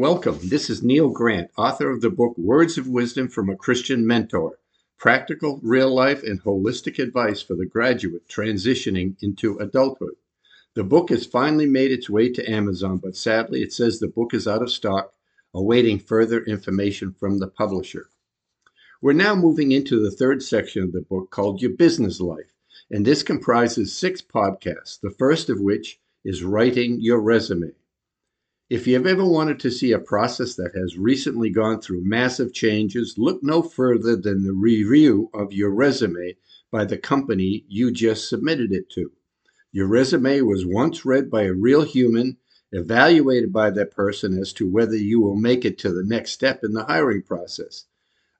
Welcome. This is Neil Grant, author of the book Words of Wisdom from a Christian Mentor Practical, Real Life, and Holistic Advice for the Graduate Transitioning into Adulthood. The book has finally made its way to Amazon, but sadly it says the book is out of stock, awaiting further information from the publisher. We're now moving into the third section of the book called Your Business Life, and this comprises six podcasts, the first of which is Writing Your Resume. If you've ever wanted to see a process that has recently gone through massive changes, look no further than the review of your resume by the company you just submitted it to. Your resume was once read by a real human, evaluated by that person as to whether you will make it to the next step in the hiring process.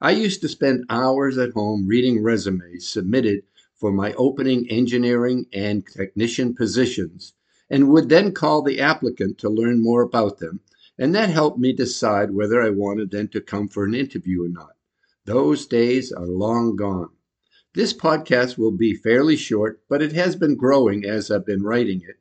I used to spend hours at home reading resumes submitted for my opening engineering and technician positions and would then call the applicant to learn more about them, and that helped me decide whether I wanted them to come for an interview or not. Those days are long gone. This podcast will be fairly short, but it has been growing as I've been writing it.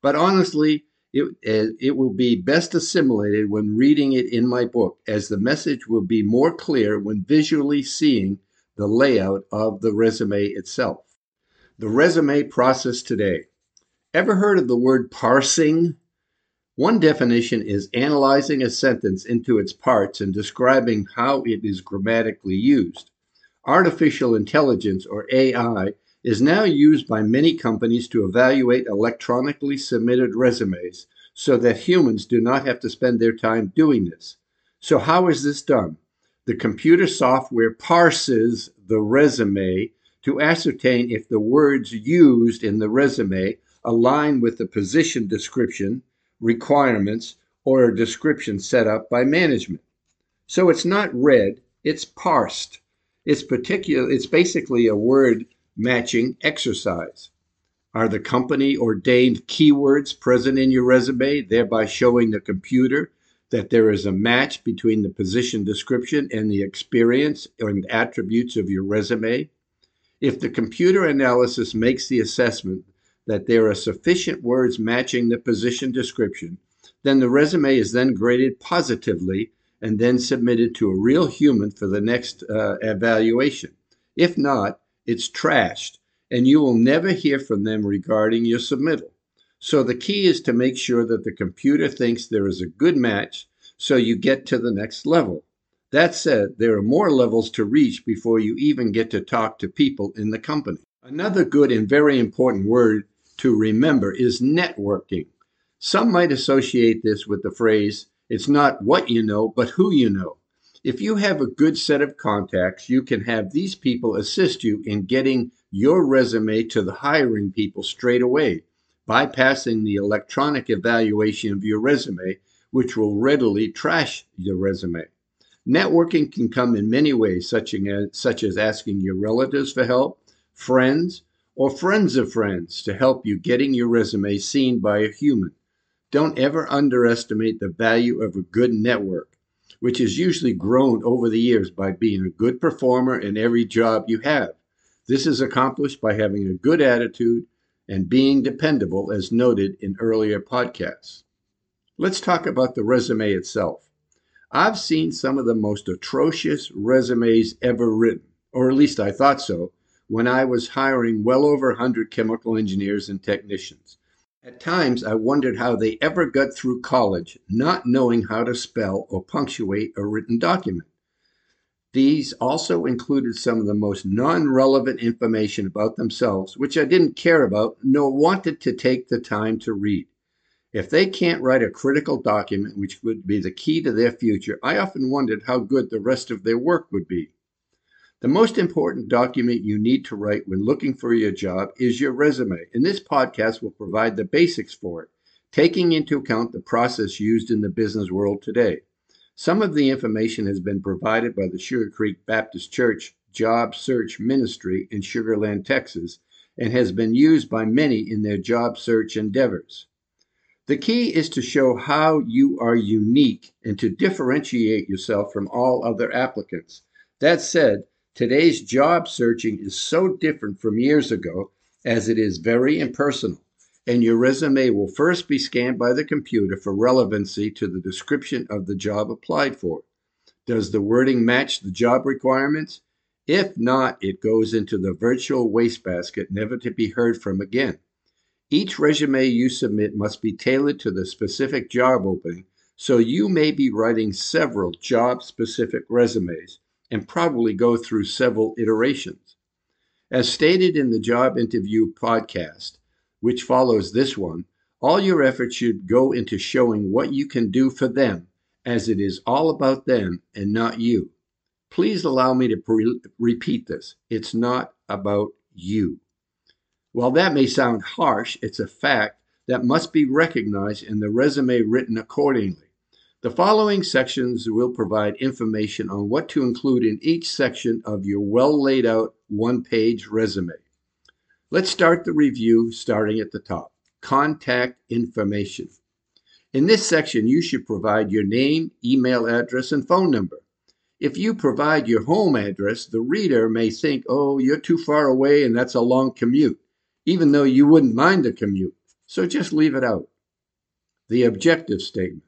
But honestly, it, eh, it will be best assimilated when reading it in my book, as the message will be more clear when visually seeing the layout of the resume itself. The resume process today. Ever heard of the word parsing? One definition is analyzing a sentence into its parts and describing how it is grammatically used. Artificial intelligence, or AI, is now used by many companies to evaluate electronically submitted resumes so that humans do not have to spend their time doing this. So, how is this done? The computer software parses the resume to ascertain if the words used in the resume align with the position description, requirements, or a description set up by management. So it's not read, it's parsed. It's particular it's basically a word matching exercise. Are the company ordained keywords present in your resume, thereby showing the computer that there is a match between the position description and the experience and attributes of your resume? If the computer analysis makes the assessment that there are sufficient words matching the position description, then the resume is then graded positively and then submitted to a real human for the next uh, evaluation. If not, it's trashed and you will never hear from them regarding your submittal. So the key is to make sure that the computer thinks there is a good match so you get to the next level. That said, there are more levels to reach before you even get to talk to people in the company. Another good and very important word to remember is networking. Some might associate this with the phrase, it's not what you know, but who you know. If you have a good set of contacts, you can have these people assist you in getting your resume to the hiring people straight away, bypassing the electronic evaluation of your resume, which will readily trash your resume. Networking can come in many ways, such as, such as asking your relatives for help, friends, or friends of friends to help you getting your resume seen by a human. Don't ever underestimate the value of a good network, which is usually grown over the years by being a good performer in every job you have. This is accomplished by having a good attitude and being dependable, as noted in earlier podcasts. Let's talk about the resume itself. I've seen some of the most atrocious resumes ever written, or at least I thought so, when I was hiring well over 100 chemical engineers and technicians. At times, I wondered how they ever got through college not knowing how to spell or punctuate a written document. These also included some of the most non relevant information about themselves, which I didn't care about nor wanted to take the time to read. If they can't write a critical document, which would be the key to their future, I often wondered how good the rest of their work would be. The most important document you need to write when looking for your job is your resume, and this podcast will provide the basics for it, taking into account the process used in the business world today. Some of the information has been provided by the Sugar Creek Baptist Church Job Search Ministry in Sugar Land, Texas, and has been used by many in their job search endeavors. The key is to show how you are unique and to differentiate yourself from all other applicants. That said, Today's job searching is so different from years ago as it is very impersonal. and your resume will first be scanned by the computer for relevancy to the description of the job applied for. Does the wording match the job requirements? If not, it goes into the virtual wastebasket, never to be heard from again. Each resume you submit must be tailored to the specific job opening, so you may be writing several job specific resumes and probably go through several iterations. As stated in the job interview podcast, which follows this one, all your efforts should go into showing what you can do for them, as it is all about them and not you. Please allow me to pre- repeat this. It's not about you. While that may sound harsh, it's a fact that must be recognized and the resume written accordingly. The following sections will provide information on what to include in each section of your well laid out one page resume. Let's start the review starting at the top contact information. In this section, you should provide your name, email address, and phone number. If you provide your home address, the reader may think, oh, you're too far away and that's a long commute, even though you wouldn't mind the commute. So just leave it out. The objective statement.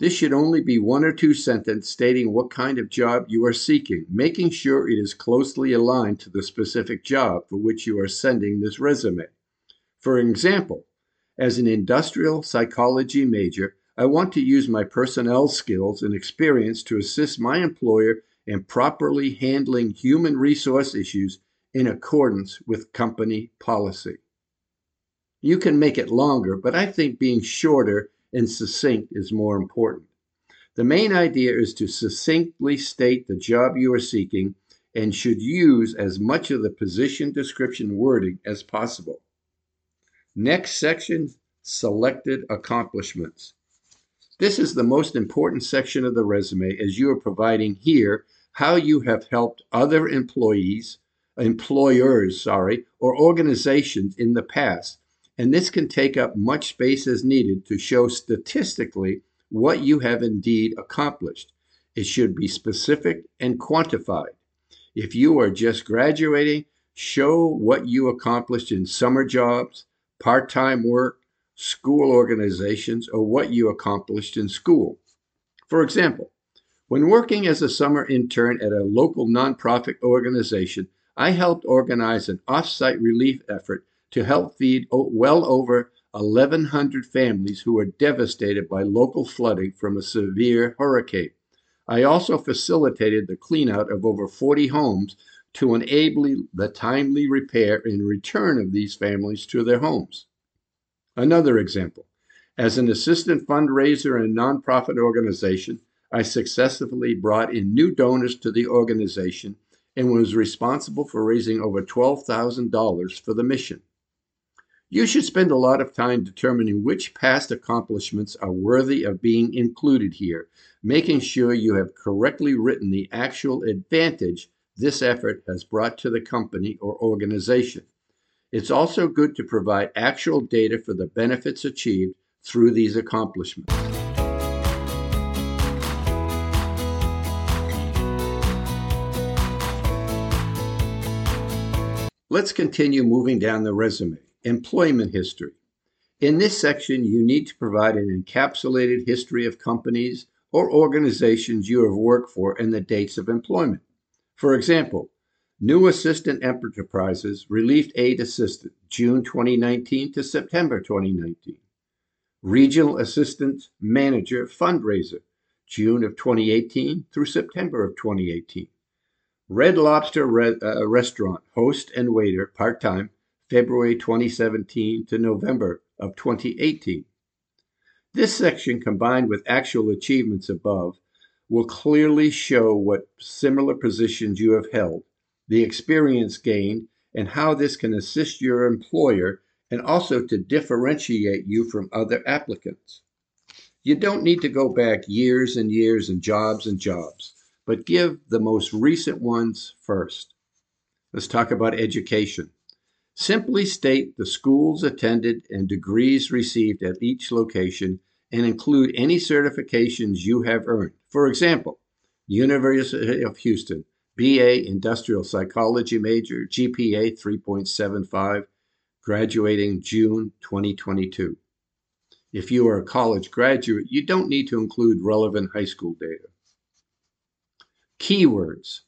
This should only be one or two sentences stating what kind of job you are seeking, making sure it is closely aligned to the specific job for which you are sending this resume. For example, as an industrial psychology major, I want to use my personnel skills and experience to assist my employer in properly handling human resource issues in accordance with company policy. You can make it longer, but I think being shorter and succinct is more important. The main idea is to succinctly state the job you are seeking and should use as much of the position description wording as possible. Next section selected accomplishments. This is the most important section of the resume as you are providing here how you have helped other employees, employers, sorry, or organizations in the past. And this can take up much space as needed to show statistically what you have indeed accomplished. It should be specific and quantified. If you are just graduating, show what you accomplished in summer jobs, part time work, school organizations, or what you accomplished in school. For example, when working as a summer intern at a local nonprofit organization, I helped organize an off-site relief effort to help feed well over 1,100 families who were devastated by local flooding from a severe hurricane. I also facilitated the cleanout of over 40 homes to enable the timely repair and return of these families to their homes. Another example as an assistant fundraiser in a nonprofit organization, I successfully brought in new donors to the organization and was responsible for raising over $12,000 for the mission. You should spend a lot of time determining which past accomplishments are worthy of being included here, making sure you have correctly written the actual advantage this effort has brought to the company or organization. It's also good to provide actual data for the benefits achieved through these accomplishments. Let's continue moving down the resume. Employment history. In this section, you need to provide an encapsulated history of companies or organizations you have worked for and the dates of employment. For example, New Assistant Enterprises, Relief Aid Assistant, June 2019 to September 2019. Regional Assistant Manager Fundraiser, June of 2018 through September of 2018. Red Lobster Re- uh, Restaurant, Host and Waiter, part time, February 2017 to November of 2018. This section, combined with actual achievements above, will clearly show what similar positions you have held the experience gained, and how this can assist your employer and also to differentiate you from other applicants. You don't need to go back years and years and jobs and jobs, but give the most recent ones first. Let's talk about education. Simply state the schools attended and degrees received at each location and include any certifications you have earned. For example, University of Houston, BA Industrial Psychology major, GPA 3.75, graduating June 2022. If you are a college graduate, you don't need to include relevant high school data. Keywords.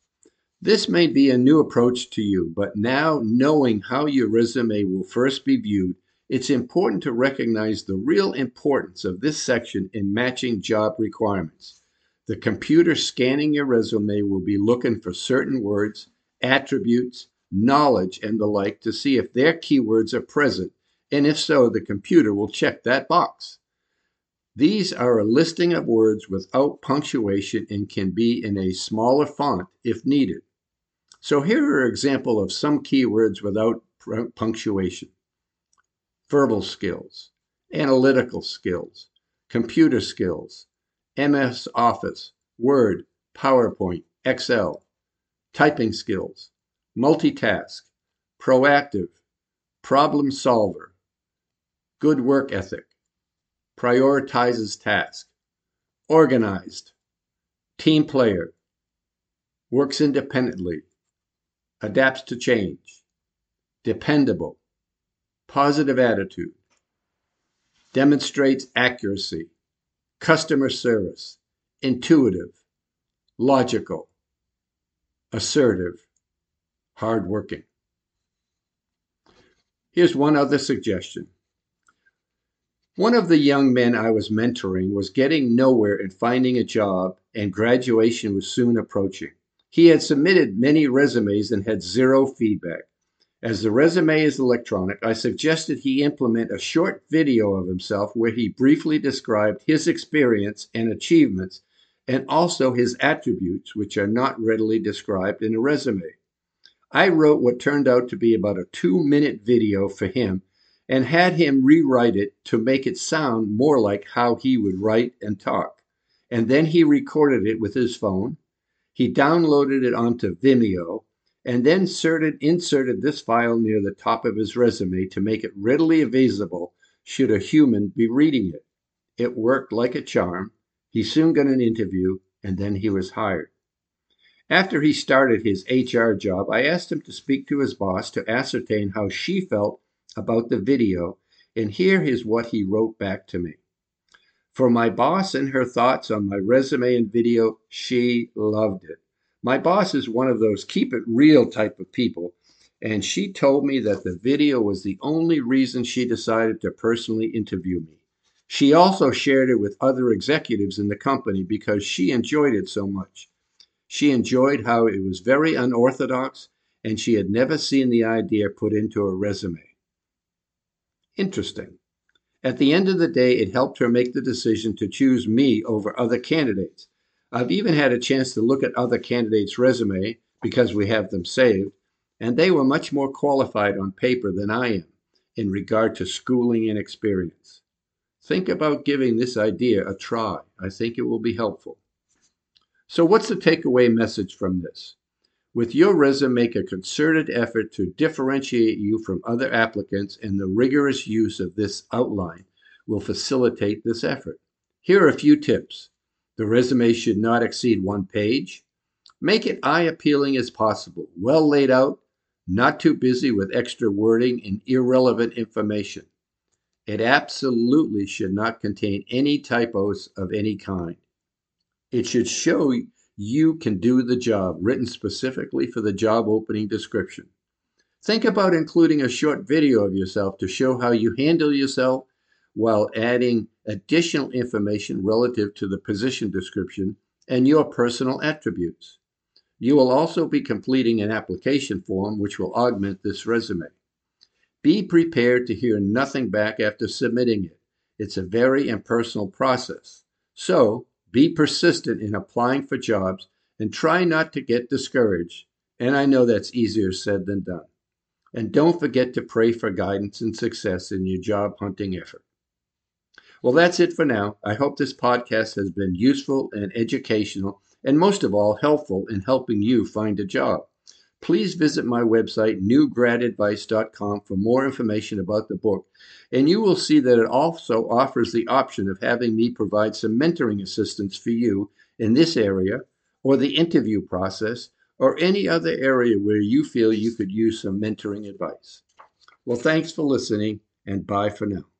This may be a new approach to you, but now knowing how your resume will first be viewed, it's important to recognize the real importance of this section in matching job requirements. The computer scanning your resume will be looking for certain words, attributes, knowledge, and the like to see if their keywords are present, and if so, the computer will check that box. These are a listing of words without punctuation and can be in a smaller font if needed. So here are examples of some keywords without punctuation. Verbal skills, analytical skills, computer skills, MS Office, Word, PowerPoint, Excel, typing skills, multitask, proactive, problem solver, good work ethic, prioritizes task, organized, team player, works independently, adapts to change, dependable, positive attitude, demonstrates accuracy, customer service, intuitive, logical, assertive, hardworking. Here's one other suggestion. One of the young men I was mentoring was getting nowhere in finding a job, and graduation was soon approaching. He had submitted many resumes and had zero feedback. As the resume is electronic, I suggested he implement a short video of himself where he briefly described his experience and achievements and also his attributes, which are not readily described in a resume. I wrote what turned out to be about a two minute video for him and had him rewrite it to make it sound more like how he would write and talk. And then he recorded it with his phone. He downloaded it onto Vimeo and then inserted, inserted this file near the top of his resume to make it readily visible should a human be reading it. It worked like a charm. He soon got an interview, and then he was hired. After he started his HR job, I asked him to speak to his boss to ascertain how she felt about the video, and here is what he wrote back to me. For my boss and her thoughts on my resume and video, she loved it. My boss is one of those keep it real type of people, and she told me that the video was the only reason she decided to personally interview me. She also shared it with other executives in the company because she enjoyed it so much. She enjoyed how it was very unorthodox, and she had never seen the idea put into a resume. Interesting. At the end of the day, it helped her make the decision to choose me over other candidates. I've even had a chance to look at other candidates' resume because we have them saved, and they were much more qualified on paper than I am in regard to schooling and experience. Think about giving this idea a try. I think it will be helpful. So, what's the takeaway message from this? With your resume, make a concerted effort to differentiate you from other applicants, and the rigorous use of this outline will facilitate this effort. Here are a few tips. The resume should not exceed one page. Make it eye appealing as possible, well laid out, not too busy with extra wording and irrelevant information. It absolutely should not contain any typos of any kind. It should show you can do the job, written specifically for the job opening description. Think about including a short video of yourself to show how you handle yourself while adding additional information relative to the position description and your personal attributes. You will also be completing an application form which will augment this resume. Be prepared to hear nothing back after submitting it. It's a very impersonal process. So be persistent in applying for jobs and try not to get discouraged. And I know that's easier said than done. And don't forget to pray for guidance and success in your job hunting effort. Well, that's it for now. I hope this podcast has been useful and educational, and most of all, helpful in helping you find a job. Please visit my website, newgradadvice.com, for more information about the book. And you will see that it also offers the option of having me provide some mentoring assistance for you in this area, or the interview process, or any other area where you feel you could use some mentoring advice. Well, thanks for listening, and bye for now.